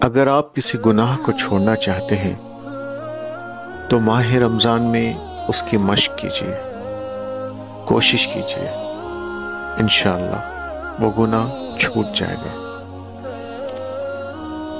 اگر آپ کسی گناہ کو چھوڑنا چاہتے ہیں، تو ماہ رمضان میں اس کی مشق کیجیے، کوشش کیجیے، انشاءاللہ وہ گناہ چھوٹ جائے گا۔